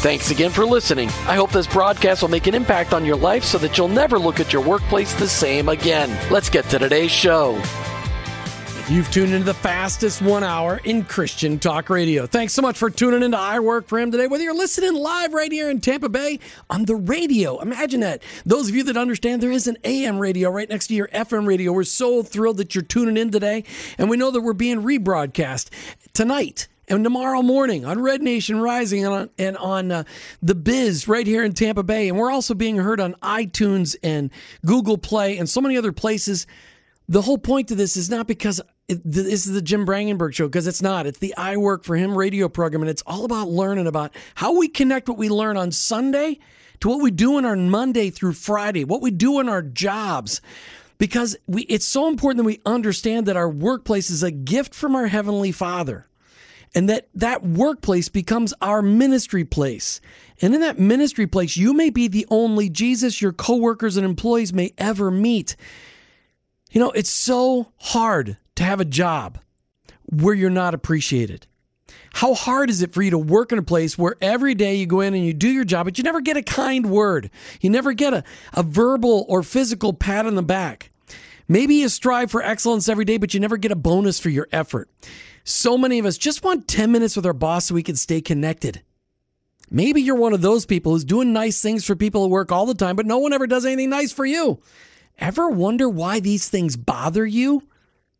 Thanks again for listening. I hope this broadcast will make an impact on your life so that you'll never look at your workplace the same again. Let's get to today's show. You've tuned into the fastest one hour in Christian talk radio. Thanks so much for tuning into I Work for Him today. Whether you're listening live right here in Tampa Bay on the radio, imagine that. Those of you that understand there is an AM radio right next to your FM radio, we're so thrilled that you're tuning in today. And we know that we're being rebroadcast tonight and tomorrow morning on Red Nation Rising and on, and on uh, the Biz right here in Tampa Bay. And we're also being heard on iTunes and Google Play and so many other places. The whole point to this is not because it, this is the Jim Brangenberg show, because it's not. It's the I Work for Him radio program, and it's all about learning about how we connect what we learn on Sunday to what we do in our Monday through Friday, what we do in our jobs because we it's so important that we understand that our workplace is a gift from our heavenly Father and that that workplace becomes our ministry place. And in that ministry place, you may be the only Jesus your coworkers and employees may ever meet. You know, it's so hard to have a job where you're not appreciated. How hard is it for you to work in a place where every day you go in and you do your job, but you never get a kind word? You never get a, a verbal or physical pat on the back. Maybe you strive for excellence every day, but you never get a bonus for your effort. So many of us just want 10 minutes with our boss so we can stay connected. Maybe you're one of those people who's doing nice things for people at work all the time, but no one ever does anything nice for you. Ever wonder why these things bother you?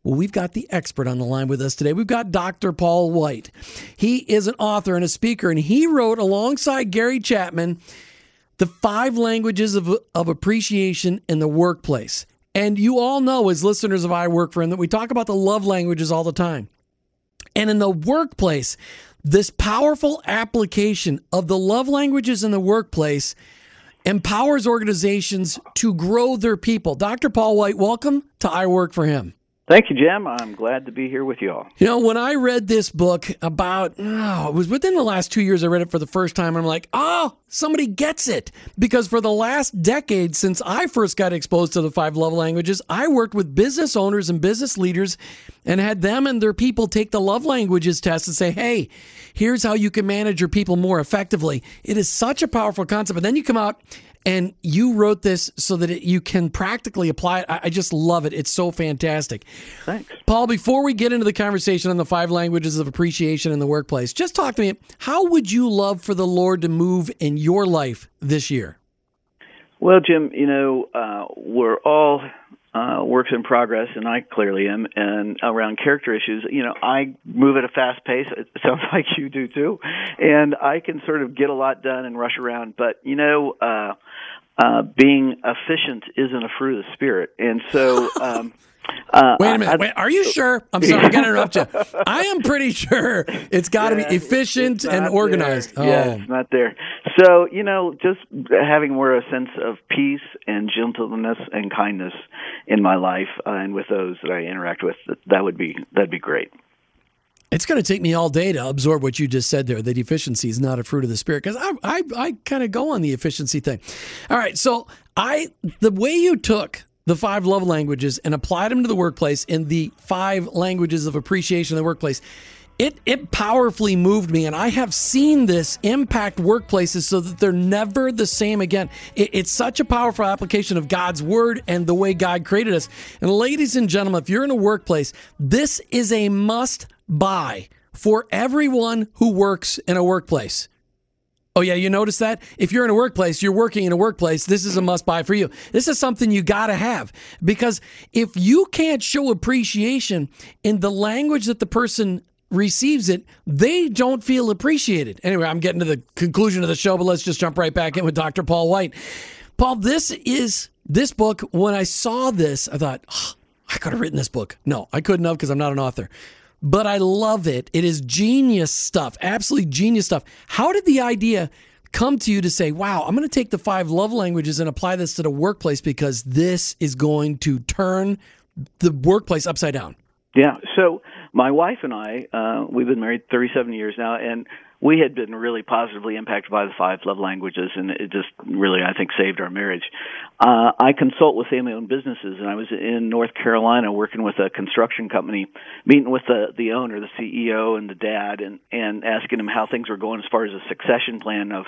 Well, we've got the expert on the line with us today. We've got Dr. Paul White. He is an author and a speaker, and he wrote alongside Gary Chapman the five languages of, of appreciation in the workplace. And you all know, as listeners of I Work for Him, that we talk about the love languages all the time. And in the workplace, this powerful application of the love languages in the workplace empowers organizations to grow their people. Dr. Paul White, welcome to I Work for Him. Thank you, Jim. I'm glad to be here with you all. You know, when I read this book about, oh, it was within the last two years I read it for the first time, I'm like, oh, somebody gets it. Because for the last decade since I first got exposed to the five love languages, I worked with business owners and business leaders and had them and their people take the love languages test and say, hey, here's how you can manage your people more effectively. It is such a powerful concept. And then you come out and you wrote this so that it, you can practically apply it. I, I, just love it. It's so fantastic. Thanks. Paul, before we get into the conversation on the five languages of appreciation in the workplace, just talk to me. How would you love for the Lord to move in your life this year? Well, Jim, you know, uh, we're all uh, works in progress, and I clearly am. And around character issues, you know, I move at a fast pace. It sounds like you do too, and I can sort of get a lot done and rush around. But you know, uh, uh, being efficient isn't a fruit of the spirit, and so. Um, uh, wait a minute. I, wait, are you sure? I'm sorry, I'm going to interrupt you. I am pretty sure it's got to yeah, be efficient and organized. Oh. Yeah, it's not there. So, you know, just having more a sense of peace and gentleness and kindness in my life uh, and with those that I interact with, that, that would be that'd be great. It's going to take me all day to absorb what you just said there. That efficiency is not a fruit of the spirit because I, I, I kind of go on the efficiency thing. All right, so I the way you took the five love languages and applied them to the workplace in the five languages of appreciation in the workplace. It, it powerfully moved me, and I have seen this impact workplaces so that they're never the same again. It, it's such a powerful application of God's word and the way God created us. And, ladies and gentlemen, if you're in a workplace, this is a must buy for everyone who works in a workplace. Oh, yeah, you notice that? If you're in a workplace, you're working in a workplace, this is a must buy for you. This is something you got to have because if you can't show appreciation in the language that the person receives it, they don't feel appreciated. Anyway, I'm getting to the conclusion of the show, but let's just jump right back in with Dr. Paul White. Paul, this is this book. When I saw this, I thought, oh, I could have written this book. No, I couldn't have because I'm not an author. But I love it. It is genius stuff, absolutely genius stuff. How did the idea come to you to say, wow, I'm going to take the five love languages and apply this to the workplace because this is going to turn the workplace upside down? Yeah. So my wife and I, uh, we've been married 37 years now, and we had been really positively impacted by the five love languages, and it just really, I think, saved our marriage. Uh, I consult with family-owned businesses, and I was in North Carolina working with a construction company, meeting with the the owner, the CEO, and the dad, and and asking him how things were going as far as a succession plan of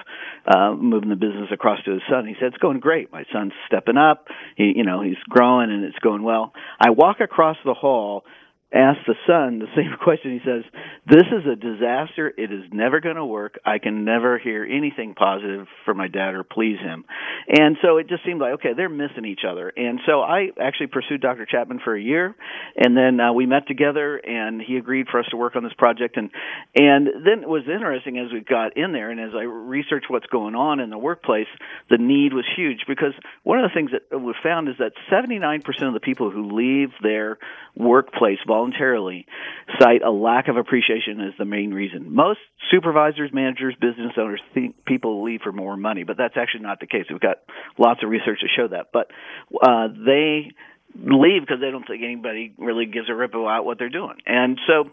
uh, moving the business across to his son. He said it's going great. My son's stepping up. He, you know, he's growing, and it's going well. I walk across the hall asked the son the same question. He says, "This is a disaster. It is never going to work. I can never hear anything positive from my dad or please him." And so it just seemed like okay, they're missing each other. And so I actually pursued Dr. Chapman for a year, and then uh, we met together, and he agreed for us to work on this project. And and then it was interesting as we got in there, and as I researched what's going on in the workplace, the need was huge because one of the things that we found is that 79% of the people who leave their workplace cite a lack of appreciation as the main reason. Most supervisors, managers, business owners think people leave for more money, but that's actually not the case. We've got lots of research to show that. But uh, they leave because they don't think anybody really gives a rip about what they're doing. And so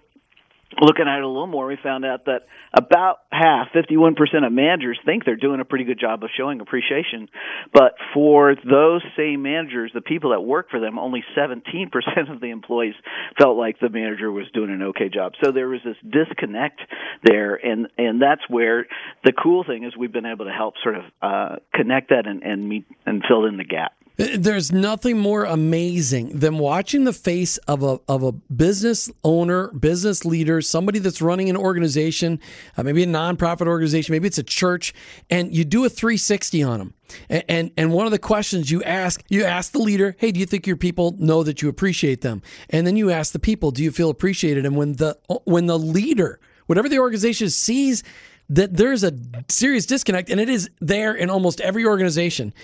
looking at it a little more, we found out that about half, 51% of managers think they're doing a pretty good job of showing appreciation. But for those same managers, the people that work for them, only 17% of the employees felt like the manager was doing an okay job. So there was this disconnect there, and, and that's where the cool thing is we've been able to help sort of uh, connect that and, and meet and fill in the gap. There's nothing more amazing than watching the face of a of a business owner, business leader, somebody that's running an organization, uh, maybe a nonprofit organization, maybe it's a church, and you do a 360 on them. And, and and one of the questions you ask, you ask the leader, "Hey, do you think your people know that you appreciate them?" And then you ask the people, "Do you feel appreciated?" And when the when the leader, whatever the organization sees that there's a serious disconnect, and it is there in almost every organization.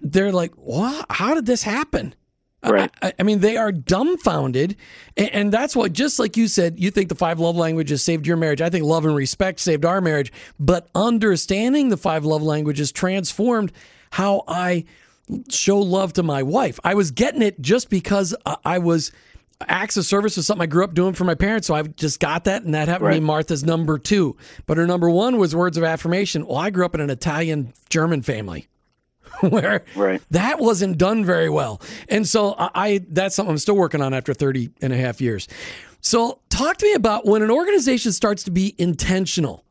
They're like, "What? How did this happen?" Right. I, I, mean, they are dumbfounded, and, and, that's what. Just like you said, you think the five love languages saved your marriage. I think love and respect saved our marriage. But understanding the five love languages transformed how I show love to my wife. I was getting it just because I was acts of service was something I grew up doing for my parents, so I just got that, and that happened right. to be Martha's number two. But her number one was words of affirmation. Well, I grew up in an Italian German family. where right. that wasn't done very well. And so I, I that's something I'm still working on after 30 and a half years. So talk to me about when an organization starts to be intentional.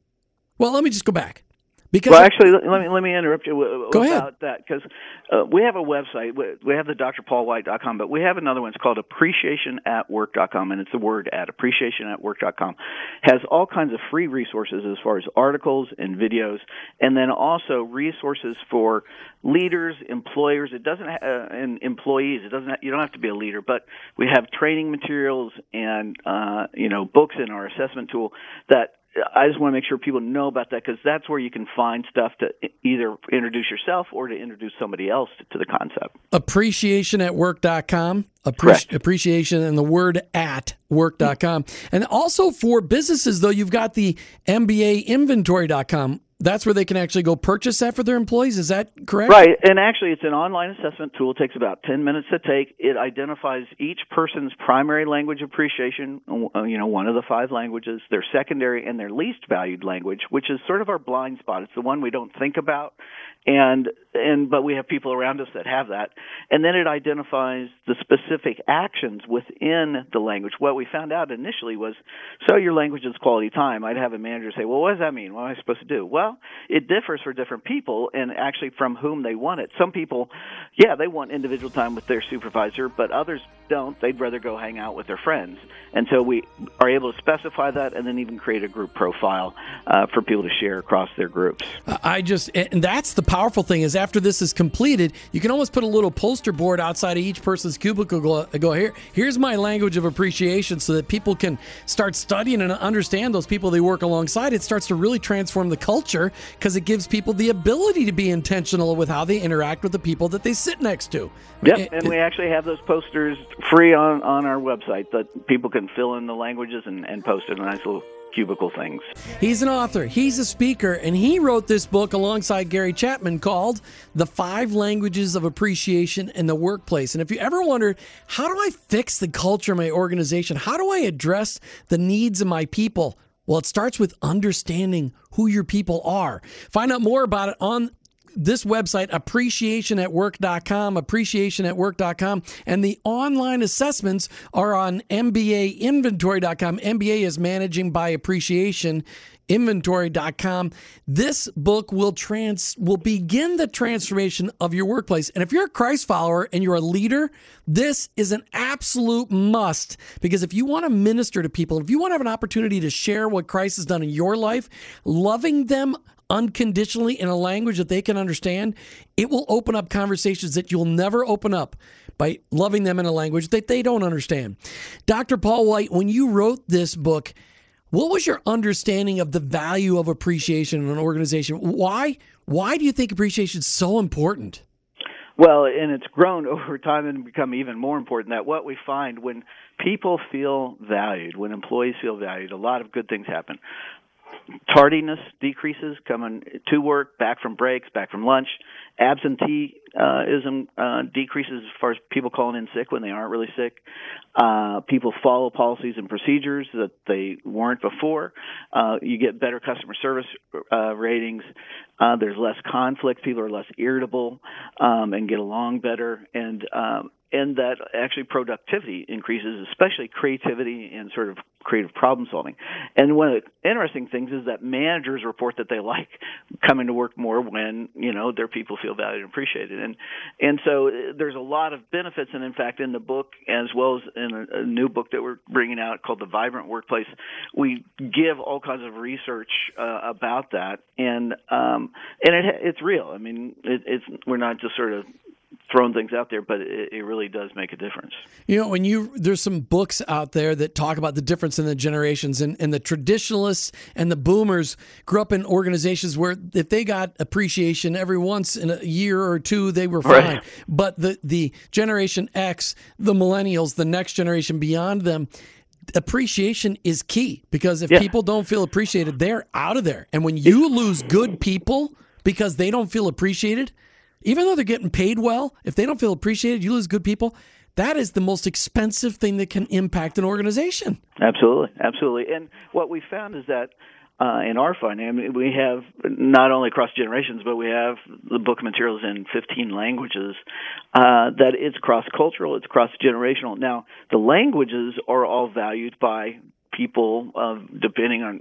Well, let me just go back. Because well, actually, let me let me interrupt you Go about ahead. that because uh, we have a website. We have the drpaulwhite.com, but we have another one. It's called appreciationatwork.com, and it's the word at appreciationatwork.com. Has all kinds of free resources as far as articles and videos, and then also resources for leaders, employers. It doesn't ha- uh, and employees. It doesn't. Ha- you don't have to be a leader, but we have training materials and uh, you know books in our assessment tool that I just want to make sure people know about that because that's where you can find stuff to either introduce yourself or to introduce somebody else to the concept. Appreciation at work.com. Appreci- appreciation and the word at work.com. And also for businesses, though, you've got the MBA inventory.com that's where they can actually go purchase that for their employees. Is that correct? Right. And actually, it's an online assessment tool. It takes about 10 minutes to take. It identifies each person's primary language appreciation, uh, you know, one of the five languages, their secondary and their least valued language, which is sort of our blind spot. It's the one we don't think about and and but we have people around us that have that and then it identifies the specific actions within the language what we found out initially was so your language is quality time i'd have a manager say well what does that mean what am i supposed to do well It differs for different people and actually from whom they want it. Some people, yeah, they want individual time with their supervisor, but others don't. They'd rather go hang out with their friends. And so we are able to specify that and then even create a group profile uh, for people to share across their groups. I just, and that's the powerful thing is after this is completed, you can almost put a little poster board outside of each person's cubicle. Go here. Here's my language of appreciation, so that people can start studying and understand those people they work alongside. It starts to really transform the culture because it gives people the ability to be intentional with how they interact with the people that they sit next to. Yep, and we actually have those posters free on on our website that people can fill in the languages and, and post it a nice little cubicle things. He's an author, he's a speaker, and he wrote this book alongside Gary Chapman called The Five Languages of Appreciation in the Workplace. And if you ever wondered, how do I fix the culture of my organization? How do I address the needs of my people? Well, it starts with understanding who your people are. Find out more about it on this website, appreciationatwork.com, appreciationatwork.com, and the online assessments are on MBAinventory.com. MBA is managing by appreciation inventory.com this book will trans will begin the transformation of your workplace and if you're a christ follower and you're a leader this is an absolute must because if you want to minister to people if you want to have an opportunity to share what christ has done in your life loving them unconditionally in a language that they can understand, it will open up conversations that you'll never open up by loving them in a language that they don't understand. Dr. Paul White, when you wrote this book, what was your understanding of the value of appreciation in an organization? Why why do you think appreciation is so important? Well, and it's grown over time and become even more important that what we find when people feel valued, when employees feel valued, a lot of good things happen tardiness decreases coming to work, back from breaks, back from lunch. Absenteeism uh, decreases as far as people calling in sick when they aren't really sick. Uh, people follow policies and procedures that they weren't before. Uh, you get better customer service uh, ratings. Uh, there's less conflict. People are less irritable um, and get along better. And um, and that actually productivity increases, especially creativity and sort of creative problem solving. And one of the interesting things is that managers report that they like coming to work more when you know their people feel valued and appreciated. And and so uh, there's a lot of benefits. And in fact, in the book as well as in a, a new book that we're bringing out called The Vibrant Workplace, we give all kinds of research uh, about that. And um, and it, it's real. I mean, it, it's we're not just sort of throwing things out there, but it, it, really does make a difference. You know, when you there's some books out there that talk about the difference in the generations, and, and the traditionalists and the boomers grew up in organizations where if they got appreciation every once in a year or two, they were fine. Right. But the the Generation X, the millennials, the next generation beyond them. Appreciation is key because if yeah. people don't feel appreciated, they're out of there. And when you lose good people because they don't feel appreciated, even though they're getting paid well, if they don't feel appreciated, you lose good people. That is the most expensive thing that can impact an organization. Absolutely, absolutely. And what we found is that uh, in our finding, I mean, we have not only across generations, but we have the book materials in 15 languages. Uh, that it's cross cultural, it's cross generational. Now, the languages are all valued by people, uh, depending on,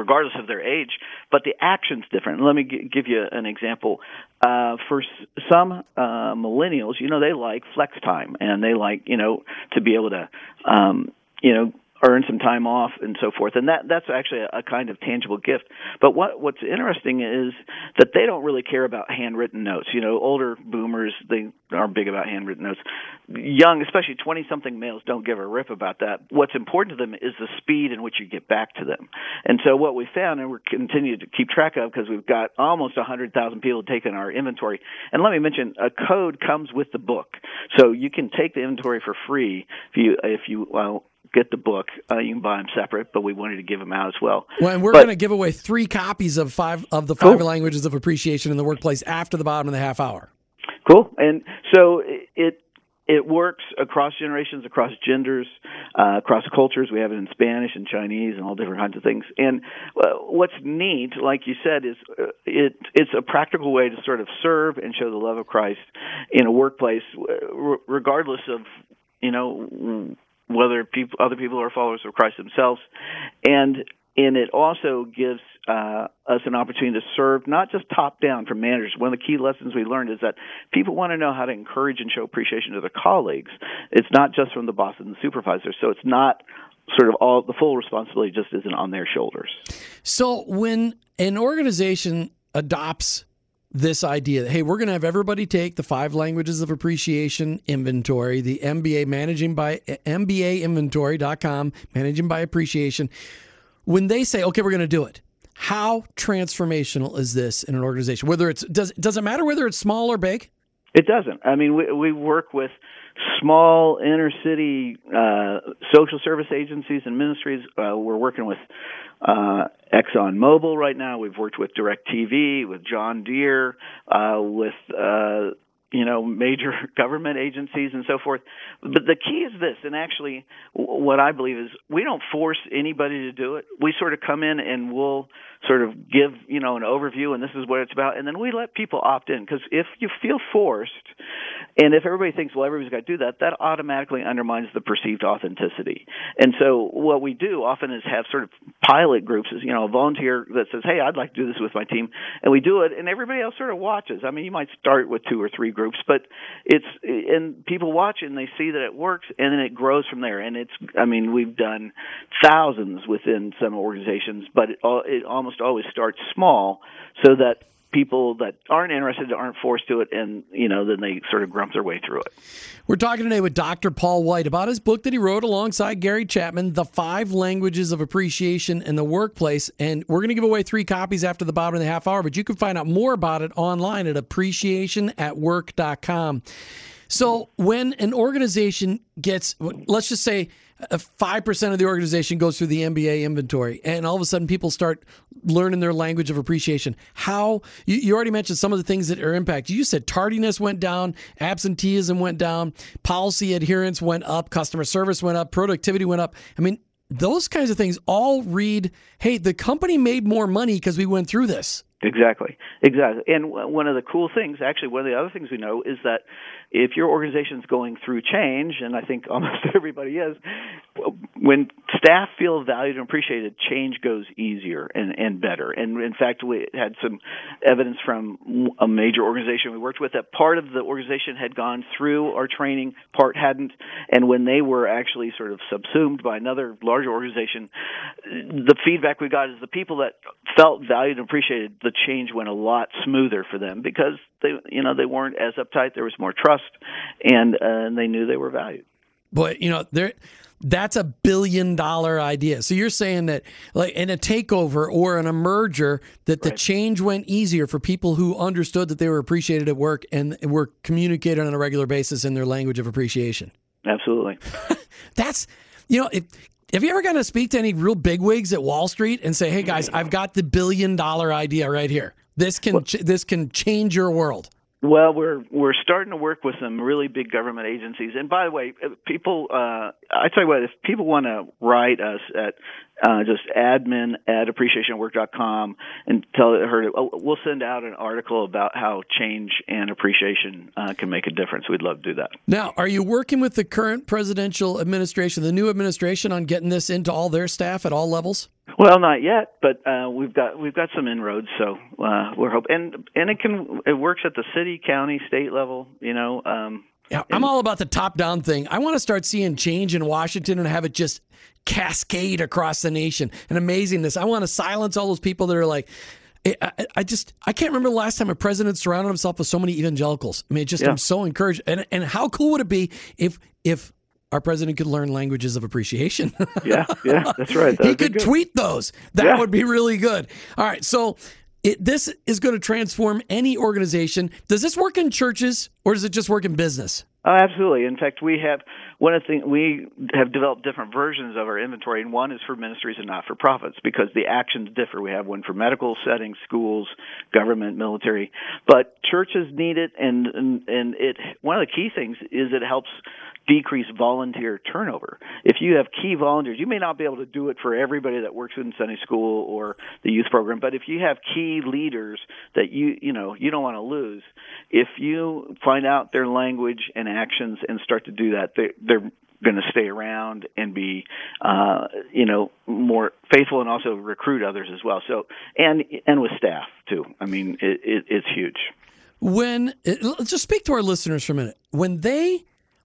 regardless of their age, but the action's different. Let me g- give you an example. Uh, for s- some uh, millennials, you know, they like flex time and they like, you know, to be able to, um, you know, earn some time off and so forth. And that that's actually a, kind of tangible gift. But what what's interesting is that they don't really care about handwritten notes. You know, older boomers they aren't big about handwritten notes. Young, especially twenty something males, don't give a rip about that. What's important to them is the speed in which you get back to them. And so what we found, and we're continuing to keep track of because we've got almost hundred thousand people taking our inventory. And let me mention, a code comes with the book, so you can take the inventory for free if you if you well get the book. Uh, you can buy them separate, but we wanted to give them out as well. Well, and we're going to give away three copies of five of the five cool. languages of appreciation in the workplace after the bottom of the half hour. Cool. And so it it works across generations, across genders, uh, across cultures. We have it in Spanish and Chinese and all different kinds of things. And uh, what's neat, like you said, is uh, it it's a practical way to sort of serve and show the love of Christ in a workplace, regardless of you know whether people, other people are followers of Christ themselves. And and it also gives uh, us an opportunity to serve not just top down from managers. One of the key lessons we learned is that people want to know how to encourage and show appreciation to their colleagues. It's not just from the boss and the supervisor. So it's not sort of all the full responsibility just isn't on their shoulders. So when an organization adopts this idea that hey we're going to have everybody take the five languages of appreciation inventory the mba managing by eh, mbainventory.com managing by appreciation. When they say okay we're going to do it how transformational is this in an organization? Whether it's does does it matter whether it's small or big? It doesn't. I mean we we work with small inner city uh, social service agencies and ministries. Uh, we're working with uh, Exxon Mobil right now. We've worked with DirecTV, with John Deere, uh, with uh, you know major government agencies and so forth. But the key is this, and actually, what I believe is we don't force anybody to do it. We sort of come in and we'll sort of give you know an overview, and this is what it's about, and then we let people opt in because if you feel forced and if everybody thinks, well, everybody's got to do that, that automatically undermines the perceived authenticity. And so what we do often is have sort of pilot groups, you know, a volunteer that says, hey, I'd like to do this with my team. And we do it, and everybody else sort of watches. I mean, you might start with two or three groups, but it's, and people watch it and they see that it works, and then it grows from there. And it's, I mean, we've done thousands within some organizations, but it, it almost always starts small so that people that aren't interested aren't forced to it, and you know then they sort of grump their way through it. We're talking today with Dr. Paul White about his book that he wrote alongside Gary Chapman, "The Five Languages of Appreciation in the Workplace," and we're going to give away three copies after the bottom of the half hour. But you can find out more about it online at appreciationatwork.com. So when an organization gets, let's just say, Uh, five percent of the organization goes through the MBA inventory, and all of a sudden people start learning their language of appreciation. How you, you, already mentioned some of the things that are impacted. You said tardiness went down, absenteeism went down, policy adherence went up, customer service went up, productivity went up. I mean, those kinds of things all read, "Hey, the company made more money because we went through this." Exactly, exactly. And one of the cool things, actually, one of the other things we know is that if your organization is going through change, and I think almost everybody is, when staff feel valued and appreciated, change goes easier and, and better. And in fact, we had some evidence from a major organization we worked with that part of the organization had gone through our training, part hadn't. And when they were actually sort of subsumed by another larger organization, the feedback we got is the people that felt valued and appreciated, the change went a lot smoother for them because they, you know, they weren't as uptight. There was more trust and, uh, and they knew they were valued. But you know, there that's a billion dollar idea. So you're saying that like in a takeover or in a merger that the change went easier for people who understood that they were appreciated at work and were communicated on a regular basis in their language of appreciation. Absolutely. that's you know, if have you ever gotten to speak to any real bigwigs at Wall Street and say, "Hey guys, I've got the billion dollar idea right here. This can well, this can change your world." Well, we're we're starting to work with some really big government agencies. And by the way, people, uh, I tell you what, if people want to write us at uh, just admin at appreciationwork.com and tell her to, oh, we'll send out an article about how change and appreciation uh, can make a difference. We'd love to do that. Now, are you working with the current presidential administration, the new administration, on getting this into all their staff at all levels? Well, not yet, but uh, we've got we've got some inroads, so uh, we're hoping, and and it can it works at the city, county, state level. You know, um, yeah, I'm all about the top down thing. I want to start seeing change in Washington and have it just cascade across the nation and amazingness. I want to silence all those people that are like, I, I, just I can't remember the last time a president surrounded himself with so many evangelicals. I mean, just yeah. I'm so encouraged. And and how cool would it be if if our president could learn languages of appreciation? yeah, yeah, that's right. he could tweet those. That yeah. would be really good. All right, so it, this is going to transform any organization. Does this work in churches or does it just work in business? Oh, absolutely. In fact, we have one of the things we have developed different versions of our inventory, and one is for ministries and not for profits because the actions differ. We have one for medical settings, schools, government, military, but churches need it, and and, and it. One of the key things is it helps decrease volunteer turnover. If you have key volunteers, you may not be able to do it for everybody that works in Sunday school or the youth program, but if you have key leaders that you you know you don't want to lose, if you find out their language and actions and start to do that, they, they're going to stay around and be, uh, you know, more faithful and also recruit others as well. So, and and with staff too. I mean, it, it, it's huge. When just speak to our listeners for a minute. When they,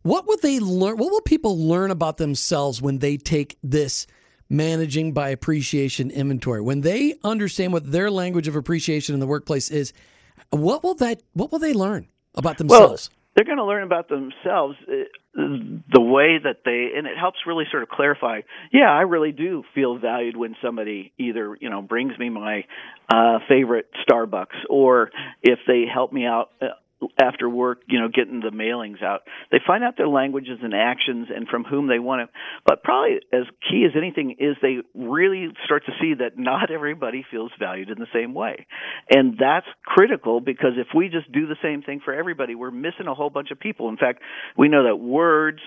what would they learn? What will people learn about themselves when they take this? managing by appreciation inventory when they understand what their language of appreciation in the workplace is what will that what will they learn about themselves well, they're going to learn about themselves uh, the way that they and it helps really sort of clarify yeah i really do feel valued when somebody either you know brings me my uh favorite starbucks or if they help me out uh, after work, you know, getting the mailings out. They find out their languages and actions and from whom they want it. But probably as key as anything is they really start to see that not everybody feels valued in the same way. And that's critical because if we just do the same thing for everybody, we're missing a whole bunch of people. In fact, we know that words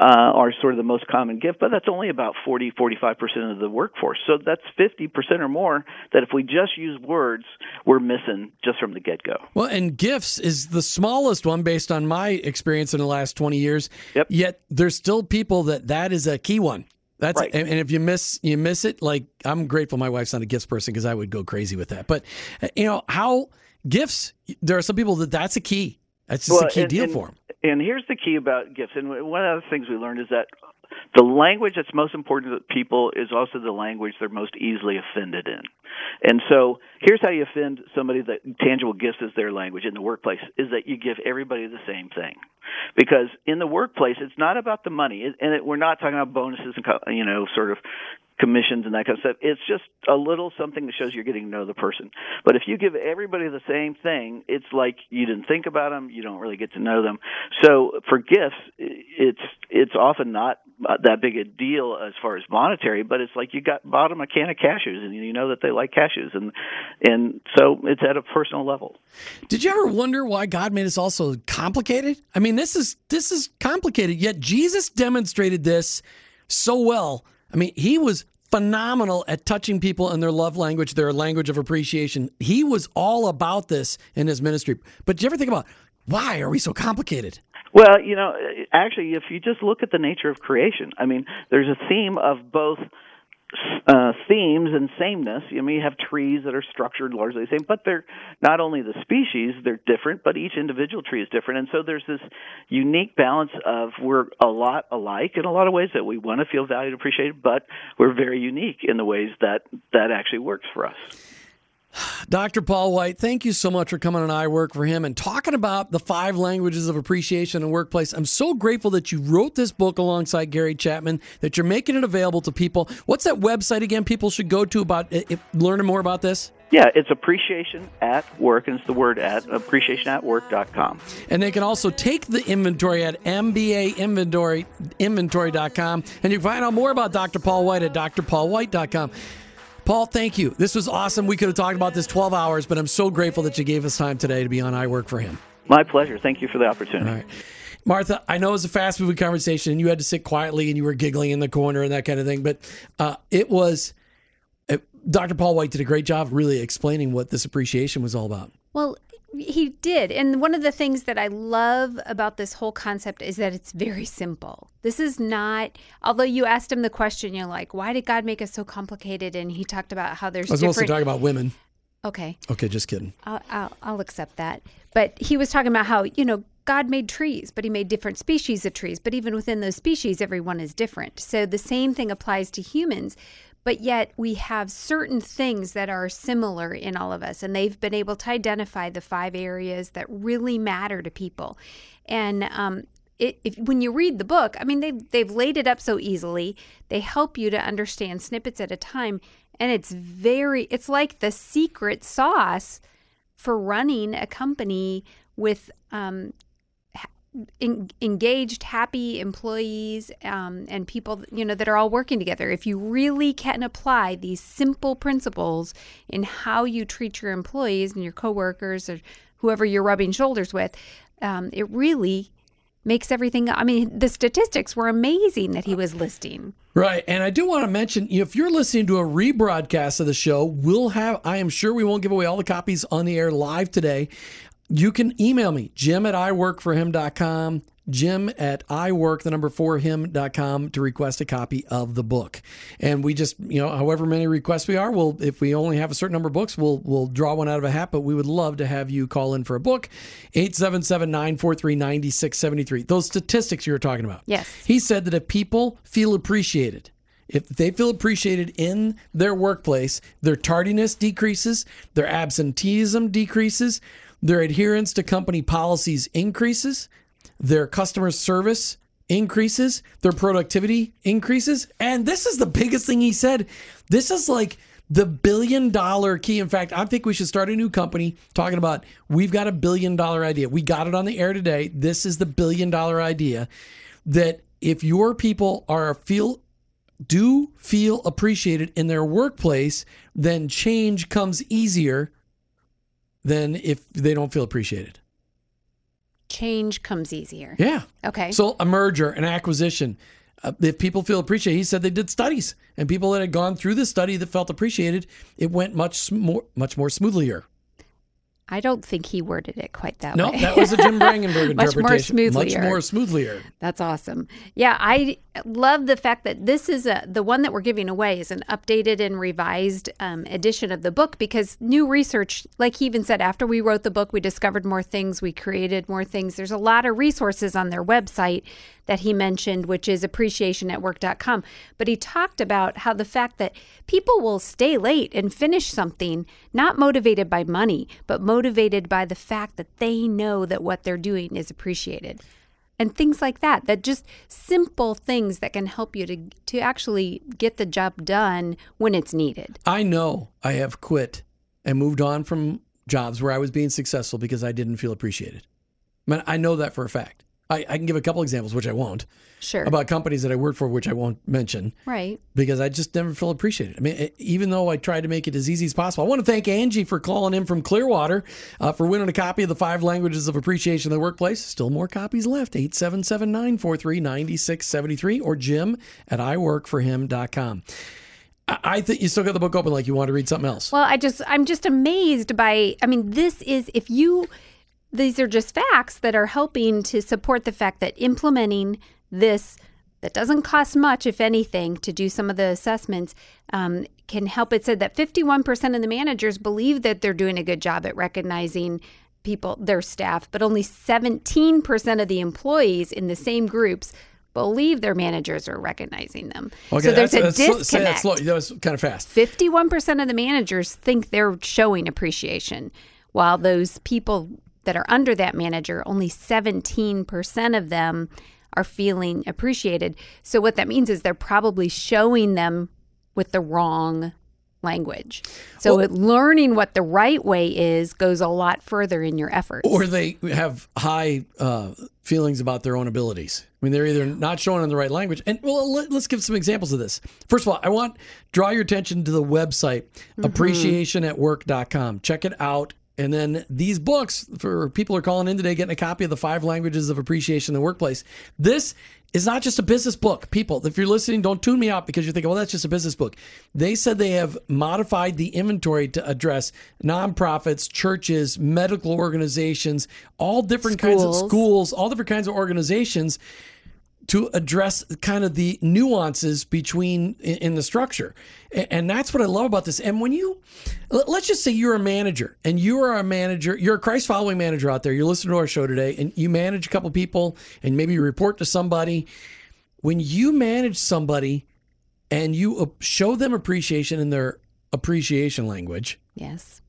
uh, are sort of the most common gift, but that's only about 40, 45% of the workforce. So that's 50% or more that if we just use words, we're missing just from the get go. Well, and gifts is the smallest one based on my experience in the last 20 years. Yep. Yet there's still people that that is a key one. That's right. and, if you miss you miss it, like I'm grateful my wife's not a gifts person because I would go crazy with that. But you know how gifts. There are some people that that's a key. That's just well, a key and, deal and, for them. And here's the key about gifts. And one of the things we learned is that the language that's most important to people is also the language they're most easily offended in. And so here's how you offend somebody that tangible gifts is their language in the workplace is that you give everybody the same thing. Because in the workplace, it's not about the money, and it, we're not talking about bonuses and you know sort of commissions and that kind of stuff. It's just a little something that shows you're getting to know the person. But if you give everybody the same thing, it's like you didn't think about them, you don't really get to know them. So for gifts, it's it's often not that big a deal as far as monetary, but it's like you got bought them a can of cashews and you know that they like cashews and and so it's at a personal level. Did you ever wonder why God made us all so complicated? I mean, this is this is complicated, yet Jesus demonstrated this so well. I mean, he was phenomenal at touching people in their love language, their language of appreciation. He was all about this in his ministry. But do you ever think about why are we so complicated? Well, you know, actually, if you just look at the nature of creation, I mean, there's a theme of both uh, themes and sameness. You you have trees that are structured largely the same, but they're not only the species, they're different, but each individual tree is different. And so there's this unique balance of we're a lot alike in a lot of ways that we want to feel valued, and appreciated, but we're very unique in the ways that that actually works for us. Dr. Paul White, thank you so much for coming on I Work for Him and talking about the five languages of appreciation in the workplace. I'm so grateful that you wrote this book alongside Gary Chapman, that you're making it available to people. What's that website again people should go to about if, learning more about this? Yeah, it's appreciation at work, and it's the word at appreciationatwork.com. And they can also take the inventory at mbainventory inventory.com. And you can find out more about Dr. Paul White at drpaulwhite.com. Paul, thank you. This was awesome. We could have talked about this 12 hours, but I'm so grateful that you gave us time today to be on I Work for Him. My pleasure. Thank you for the opportunity. All right. Martha, I know it was a fast moving conversation and you had to sit quietly and you were giggling in the corner and that kind of thing, but uh, it was, uh, Dr. Paul White did a great job really explaining what this appreciation was all about. Well, he did. And one of the things that I love about this whole concept is that it's very simple. This is not, although you asked him the question, you're like, why did God make us so complicated? And he talked about how there's I was different... mostly talking about women. Okay. Okay, just kidding. I'll, I'll, I'll accept that. But he was talking about how, you know, God made trees, but he made different species of trees. But even within those species, everyone is different. So the same thing applies to humans but yet we have certain things that are similar in all of us and they've been able to identify the five areas that really matter to people. And um, it, if, when you read the book i mean they've, they've laid it up so easily. They help you to understand snippets at a time and it's very it's like the secret sauce for running a company with um, engaged, happy employees um, and people you know that are all working together. If you really can apply these simple principles in how you treat your employees and your coworkers or whoever you're rubbing shoulders with, um, it really makes everything. I mean, the statistics were amazing that he was listing. Right, and I do want to mention if you're listening to a rebroadcast of the show, we'll have. I am sure we won't give away all the copies on the air live today you can email me, jim at iworkforhim.com, Jim at iWork, the number four him.com to request a copy of the book. And we just, you know, however many requests we are, we'll, if we only have a certain number of books, we'll, we'll draw one out of a hat, but we would love to have you call in for a book. 877 943 9673. Those statistics you were talking about. Yes. He said that if people feel appreciated, if they feel appreciated in their workplace, their tardiness decreases, their absenteeism decreases, their adherence to company policies increases, their customer service increases, their productivity increases. And this is the biggest thing he said. This is like the billion dollar key. In fact, I think we should start a new company talking about we've got a billion dollar idea. We got it on the air today. This is the billion dollar idea that if your people are feel do feel appreciated in their workplace, then change comes easier than if they don't feel appreciated. Change comes easier. Yeah. Okay. So a merger, an acquisition, uh, if people feel appreciated, he said they did studies, and people that had gone through the study that felt appreciated, it went much more much more smoothlier. I don't think he worded it quite that No, way. No, that was a Jim Brangenberg interpretation. Much more interpretation. Much more smoothlier. That's awesome. Yeah, I love the fact that this is a the one that we're giving away is an updated and revised um, edition of the book because new research, like he even said, after we wrote the book, we discovered more things, we created more things. There's a lot of resources on their website that he mentioned, which is appreciationatwork.com. But he talked about how the fact that people will stay late and finish something not motivated by money, but motivated by the fact that they know that what they're doing is appreciated and things like that that just simple things that can help you to to actually get the job done when it's needed I know I have quit and moved on from jobs where I was being successful because I didn't feel appreciated. I, mean, I know that for a fact. I, I can give a couple examples, which I won't, sure about companies that I worked for, which I won't mention. right because I just never feel appreciated. I mean, e- even though I tried to make it as easy as possible, I want to thank Angie for calling in from Clearwater uh, for winning a copy of the Five Languages of Appreciation in the Workplace. Still more copies left. 877 943 9673 or Jim at iworkforhim.com. I think you still got the book open like you want to read something else. well i just i'm just amazed by i mean this is if you these are just facts that are helping to support the fact that implementing this that doesn't cost much, if anything, to do some of the assessments um, can help. It said that 51% of the managers believe that they're doing a good job at recognizing people, their staff, but only 17% of the employees in the same groups believe their managers are recognizing them. so there's a that's- that's disconnect. say that slow. That was kind of fast. 51% of the managers think they're showing appreciation, while those people that are under that manager, only 17% of them are feeling appreciated. So, what that means is they're probably showing them with the wrong language. So, Well- learning what the right way is goes a lot further in your efforts. Or they have high uh, feelings about their own abilities. I mean, they're either not showing in the right language. And well, let, us give some examples of this. First of all, I want draw your attention to the website appreciationatwork.com. Check it out. And then these books for people are calling in today, getting a copy of the five languages of appreciation in the workplace. This is not just a business book. People, if you're listening, don't tune me out because you're thinking, well, that's just a business book. They said they have modified the inventory to address nonprofits, churches, medical organizations, all different kinds of Schools. schools, all different kinds of organizations to address kind of the nuances between in, in the structure. A- And that's what I love about this. And when you let- let's just say you're a manager and you are a manager, you're a Christ following manager out there. You're listening to our show today and you manage a couple people and maybe you report to somebody. When you manage somebody and you uh, show them appreciation in their appreciation language, yes.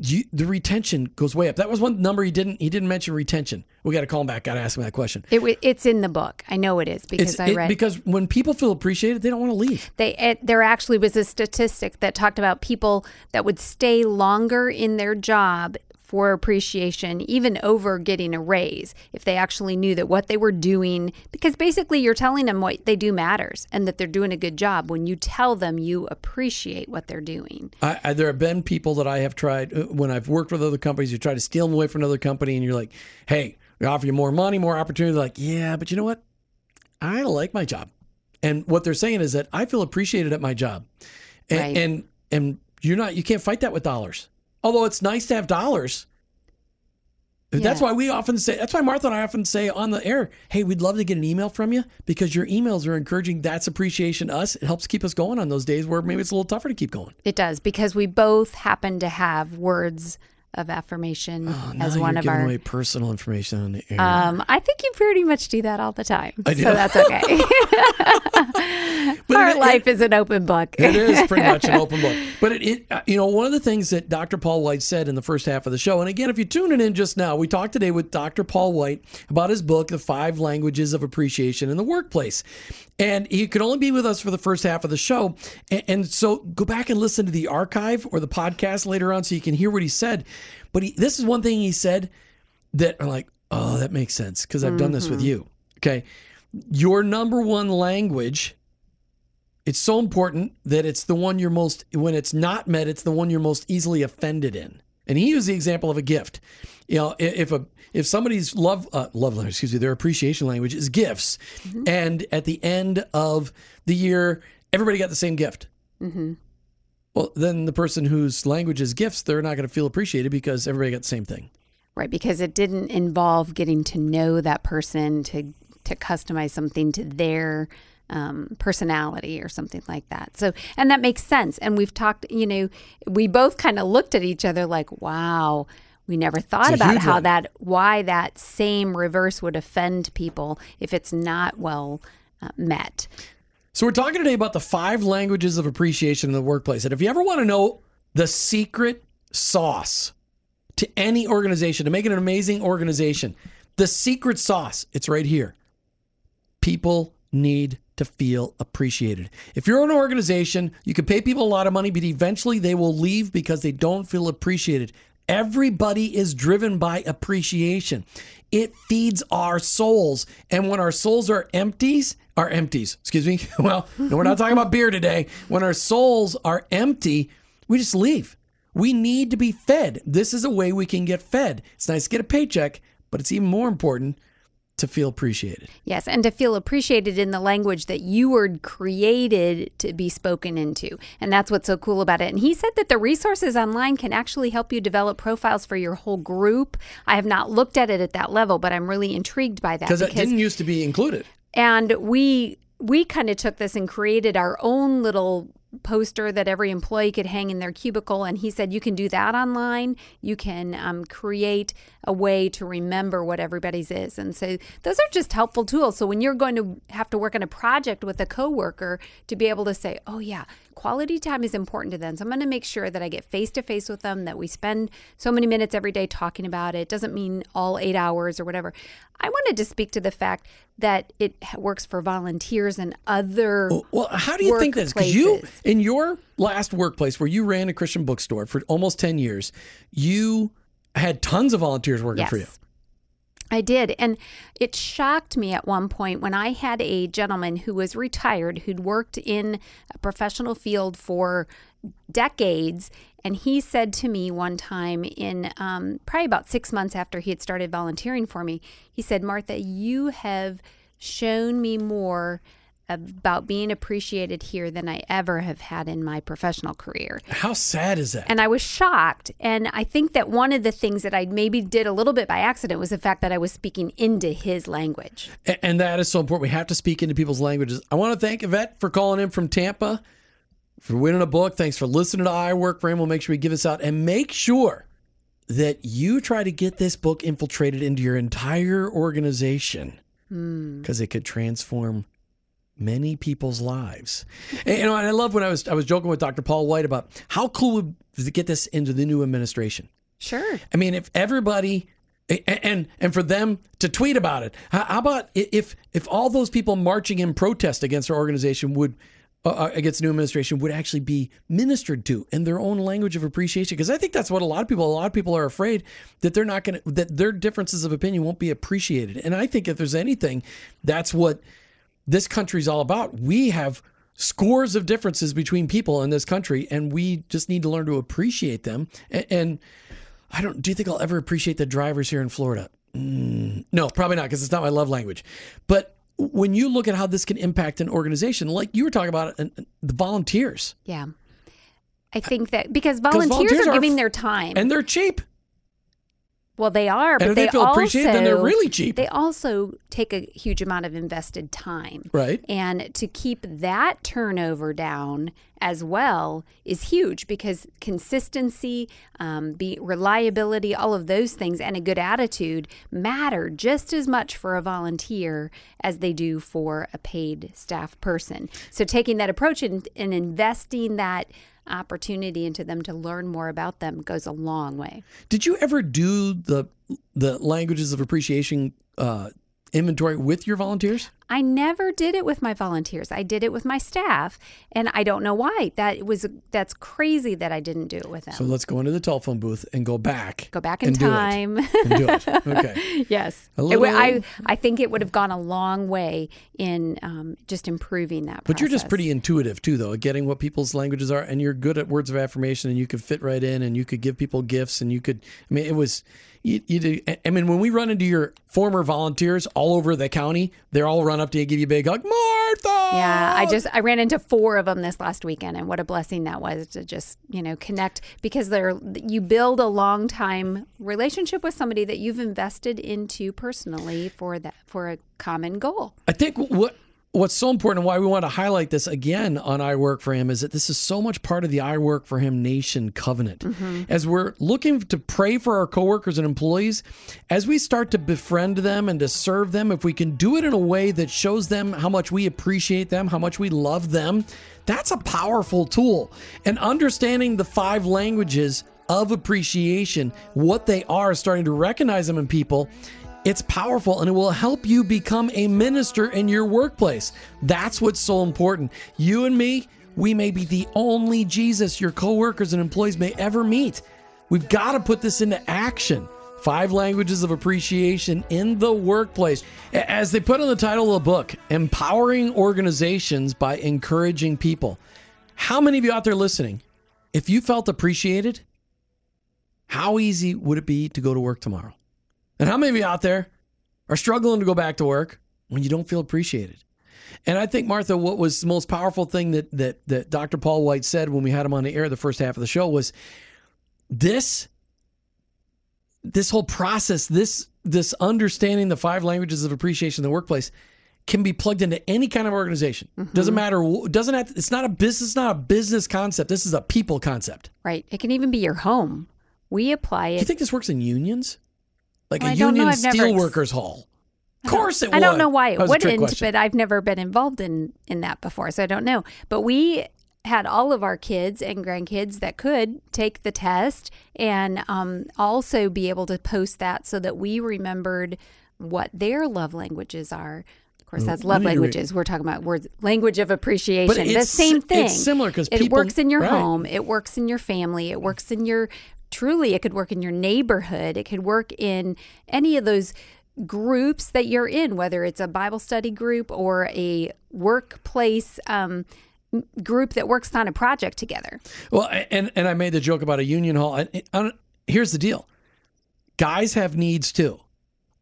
You, the retention goes way up. That was one number he didn't he didn't mention retention. We got to call him back. Got to ask him that question. It, it's in the book. I know it is because It's I it- read because when people feel appreciated, they don't want to leave. They it, there actually was a statistic that talked about people that would stay longer in their job for appreciation, even over getting a raise, if they actually knew that what they were doing, because basically you're telling them what they do matters and that they're doing a good job when you tell them you appreciate what they're doing. I, I, there have been people that I have tried uh, when I've worked with other companies. You try to steal them away from another company, and you're like, "Hey, we offer you more money, more opportunity." They're like, "Yeah, but you know what? I like my job." And what they're saying is that I feel appreciated at my job, and Right. and, and you're not. You can't fight that with dollars. Although it's nice to have dollars, That's why we often say, that's why Martha and I often say on the air, hey, we'd love to get an email from you because your emails are encouraging. That's appreciation to us. It helps keep us going on those days where maybe it's a little tougher to keep going. It does because we both happen to have words of affirmation Oh, as one of our. personal information on the air. Um, I think you pretty much do that all the time, so that's okay. But our it- it- life is an open book. It is pretty much an open book. But it, it, uh, you know, one of the things that Dr. Paul White said in the first half of the show, and again, if you're tuning in just now, we talked today with Dr. Paul White about his book, The Five Languages of Appreciation in the Workplace. And he could only be with us for the first half of the show. And, and so go back and listen to the archive or the podcast later on so you can hear what he said. But he, this is one thing he said that are like, oh, that makes sense because I've done this with mm-hmm. you. Okay. Your number one language it's so important that it's the one you're most when it's not met it's the one you're most easily offended in. And he used the example of a gift. You know if a if somebody's love uh, love language excuse me their appreciation language is gifts mm-hmm. and at the end of the year everybody got the same gift mm-hmm. Well then the person whose language is gifts they're not going to feel appreciated because everybody got the same thing Right, because it didn't involve getting to know that person to to customize something to their um, personality or something like that. So, and that makes sense. And we've talked, you know, we both kind of looked at each other like, "Wow, we never thought about how one. that why that same reverse would offend people if it's not well uh, met." So we're talking today about the five languages of appreciation in the workplace. And if you ever want to know the secret sauce to any organization, to make it an amazing organization, the secret sauce, it's right here. People need to feel appreciated. If you're an organization, you can pay people a lot of money, but eventually they will leave because they don't feel appreciated. Everybody is driven by appreciation. It feeds our souls. And when our souls are empties, are empties, excuse me. Well, no, we're not talking about beer today. When our souls are empty, we just leave. We need to be fed. This is a way we can get fed. It's nice to get a paycheck, but it's even more important to feel appreciated. Yes, and to feel appreciated in the language that you were created to be spoken into. And that's what's so cool about it. And he said that the resources online can actually help you develop profiles for your whole group. I have not looked at it at that level, but I'm really intrigued by that Because that didn't used to be included. And we we kind of took this and created our own little poster that every employee could hang in their cubicle. And he said you can do that online. You can um, create a way to remember what everybody's is. And so those are just helpful tools. So when you're going to have to work on a project with a coworker to be able to say oh yeah quality time is important to them. So i'm going to make sure that i get face to face with them that we spend so many minutes every day talking about it. Doesn't mean all eight hours or whatever. I wanted to speak to the fact that it works for volunteers and other Well, how do you think this? Because you, in your last workplace where you ran a Christian bookstore for almost 10 years, you had tons of volunteers working for you. I did. And it shocked me at one point when I had a gentleman who was retired, who'd worked in a professional field for decades. And he said to me one time, in um, probably about six months after he had started volunteering for me, he said, Martha, you have shown me more about being appreciated here than I ever have had in my professional career. How sad is that? And I was shocked. And I think that one of the things that I maybe did a little bit by accident was the fact that I was speaking into his language. And that is so important. We have to speak into people's languages. I want to thank Yvette for calling in from Tampa, for winning a book. Thanks for listening to I Work for Him. We'll make sure we give this out and make sure that you try to get this book infiltrated into your entire organization hmm. because it could transform many people's lives. And, you know, and I love when I was I was joking with Dr. Paul White about how cool would it to get this into the new administration. Sure. I mean, if everybody and and for them to tweet about it, how how about if if all those people marching in protest against our organization would uh, uh, against the new administration would actually be ministered to in their own language of appreciation? Because I think that's what a lot of people a lot of people are afraid that they're not going to that their differences of opinion won't be appreciated. And I think if there's anything, that's what this country's all about. We have scores of differences between people in this country, and we just need to learn to appreciate them. And, and I don't. Do you think I'll ever appreciate the drivers here in Florida? Mm, no, probably not, because it's not my love language. But when you look at how this can impact an organization, like you were talking about, the volunteers, Yeah. I think that because volunteers, volunteers are are giving their time. and they're cheap. Well, they are, but if they, they feel also, appreciated, then they're really cheap. They also take a huge amount of invested time. Right. And to keep that turnover down as well is huge because consistency, um, be reliability, all of those things, and a good attitude matter just as much for a volunteer as they do for a paid staff person. So taking that approach and, and investing that opportunity into them to learn more about them goes a long way. Did you ever do the the languages of appreciation uh, inventory with your volunteers? I never did it with my volunteers. I did it with my staff, and I don't know why. That was that's crazy that I didn't do it with them. So let's go into the telephone booth and go back. Go back in and do it. time. And do it. Okay. yes, It little- I I think it would have gone a long way in um, just improving that. But you're just pretty intuitive too, though, getting what people's languages are, and you're good at words of affirmation, and you could fit right in, and you could give people gifts, and you could. I mean, it was. You, you do, I mean, when we run into your former volunteers all over the county, they're all run up to you, give you a big hug, Martha. Yeah, I just I ran into four of them this last weekend, and what a blessing that was to just you know connect because they're you build a long time relationship with somebody that you've invested into personally for that for a common goal. I think what what's so important and why we want to highlight this again on I Work for Him is that this is so much part of the I Work for Him Nation covenant. Mm-hmm. As we're looking to pray for our coworkers and employees, as we start to befriend them and to serve them, if we can do it in a way that shows them how much we appreciate them, how much we love them, that's a powerful tool. And understanding the five languages of appreciation, what they are, starting to recognize them in people, it's powerful and it will help you become a minister in your workplace. That's what's so important. You and me, we may be the only Jesus your coworkers and employees may ever meet. We've got to put this into action. Five languages of appreciation in the workplace. As they put on the title of the book, Empowering Organizations by Encouraging People. How many of you out there listening, if you felt appreciated, how easy would it be to go to work tomorrow? And how many of you out there are struggling to go back to work when you don't feel appreciated? And I think Martha, what was the most powerful thing that that that Dr. Paul White said when we had him on the air the first half of the show was this this whole process, this this understanding the five languages of appreciation in the workplace can be plugged into any kind of organization. Mm-hmm. Doesn't matter. Doesn't have. It's not a business. It's not a business concept. This is a people concept. Right. It can even be your home. We apply it. Do you think this works in unions? Like Well, a I don't know. union steelworkers hall? Of course it would. I don't know why it That was a trick wouldn't, but I've never been involved in in that before, so I don't know. But we had all of our kids and grandkids that could take the test and um, also be able to post that so that we remembered what their love languages are. Of course, that's love languages. We're talking about words, language of appreciation. The same thing. it's similar because it works in your right. home. It works in your family. It works in your truly. It could work in your neighborhood. It could work in any of those groups that you're in, whether it's a Bible study group or a workplace um, group that works on a project together. Well, and and I made the joke about a union hall. And, here's the deal: guys have needs too,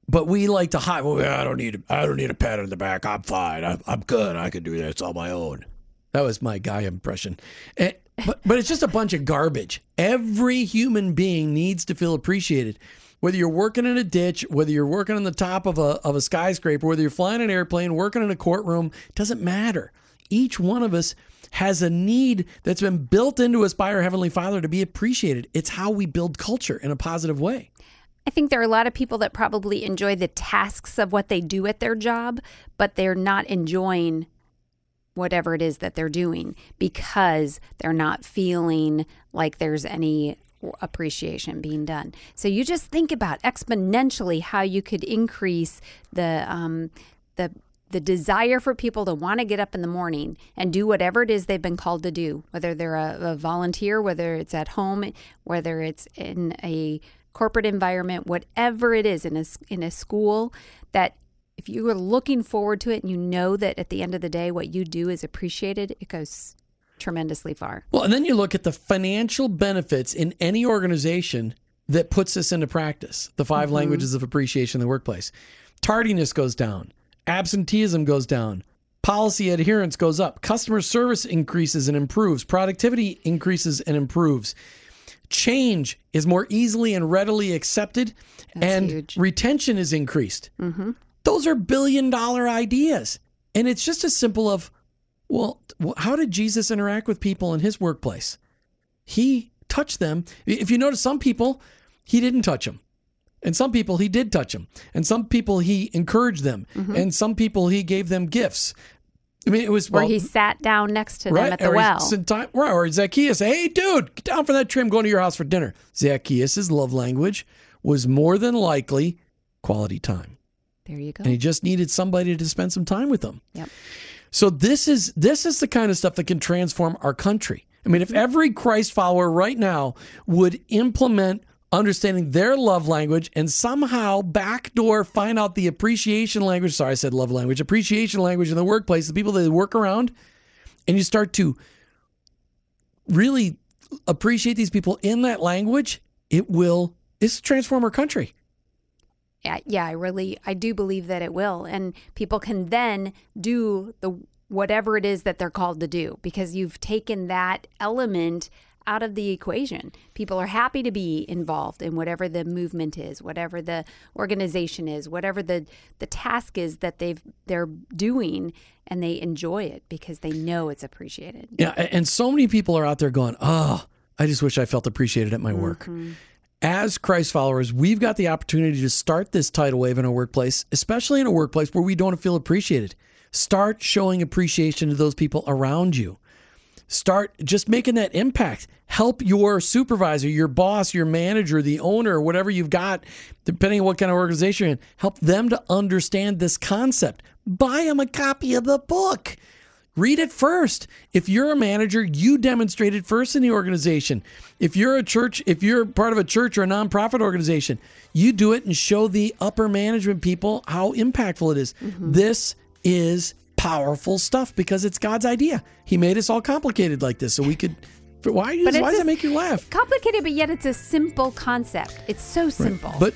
but we like to hide. Well, I don't need. I don't need a pat on the back. I'm fine. I'm, I'm good. I can do this on my own. That was my guy impression. And, but but it's just a bunch of garbage. Every human being needs to feel appreciated. Whether you're working in a ditch, whether you're working on the top of a of a skyscraper, whether you're flying an airplane, working in a courtroom, doesn't matter. Each one of us has a need that's been built into us by our heavenly Father to be appreciated. It's how we build culture in a positive way. I think there are a lot of people that probably enjoy the tasks of what they do at their job, but they're not enjoying whatever it is that they're doing because they're not feeling like there's any appreciation being done. So you just think about exponentially how you could increase the um, the the desire for people to want to get up in the morning and do whatever it is they've been called to do, whether they're a, a volunteer, whether it's at home, whether it's in a corporate environment, whatever it is in a, in a school, that if you are looking forward to it and you know that at the end of the day what you do is appreciated, it goes tremendously far. Well, and then you look at the financial benefits in any organization that puts this into practice the 5 languages of appreciation in the workplace. Tardiness goes down, absenteeism goes down, policy adherence goes up, customer service increases and improves, productivity increases and improves. change is more easily and readily accepted, and huge. retention is increased. Mm-hmm. Those are billion dollar ideas. And it's just as simple of, well, how did Jesus interact with people in his workplace? He touched them. If you notice, some people, he didn't touch them. And some people he did touch them. And some people he encouraged them. Mm-hmm. And some people he gave them gifts. I mean, it was Where well, he sat down next to right, them at the or, well. time- right, or Zacchaeus, hey, dude, get down from that tree. I'm going to your house for dinner. Zacchaeus' love language was more than likely quality time There you go. and he just needed somebody to spend some time with him. Yep. So this is this is the kind of stuff that can transform our country. I mean, if mm-hmm. every Christ follower right now would implement understanding their love language and somehow backdoor find out the appreciation language, sorry, I said love language, appreciation language in the workplace, the people that they work around, and you start to really appreciate these people in that language, it will it's transform our country. Yeah, yeah, I really, I do believe that it will, and people can then do the whatever it is that they're called to do because you've taken that element out of the equation. People are happy to be involved in whatever the movement is, whatever the organization is, whatever the the task is that they've they're doing, and they enjoy it because they know it's appreciated. Yeah, and so many people are out there going, "Oh, I just wish I felt appreciated at my work." Mm-hmm. As Christ followers, we've got the opportunity to start this tidal wave in our workplace, especially in a workplace where we don't feel appreciated. Start showing appreciation to those people around you. Start just making that impact. Help your supervisor, your boss, your manager, the owner, whatever you've got, depending on what kind of organization you're in, help them to understand this concept. Buy them a copy of the book. Read it first. If you're a manager, you demonstrate it first in the organization. If you're a church, if you're part of a church or a nonprofit organization, you do it and show the upper management people how impactful it is. Mm-hmm. This is powerful stuff because it's God's idea. He made us all complicated like this so we could. Why, it's why does that make you laugh? Complicated, but yet it's a simple concept. It's so simple. But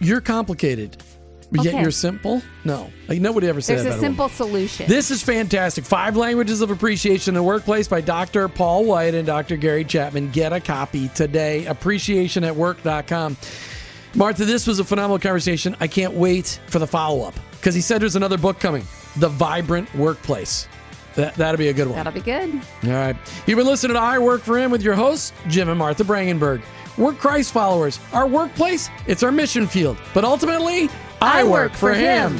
you're complicated, but yet you're simple. No, like nobody ever said there's that. a simple solution. This is fantastic. Five Languages of Appreciation in the Workplace by Dr. Paul White and Dr. Gary Chapman. Get a copy today. Appreciationatwork.com. Martha, this was a phenomenal conversation. I can't wait for the follow up because he said there's another book coming The Vibrant Workplace. That, that'll be a good one. That'll be good. All right. You've been listening to I Work for Him with your hosts, Jim and Martha Brangenberg. We're Christ followers. Our workplace, it's our mission field. But ultimately, I, work, for him.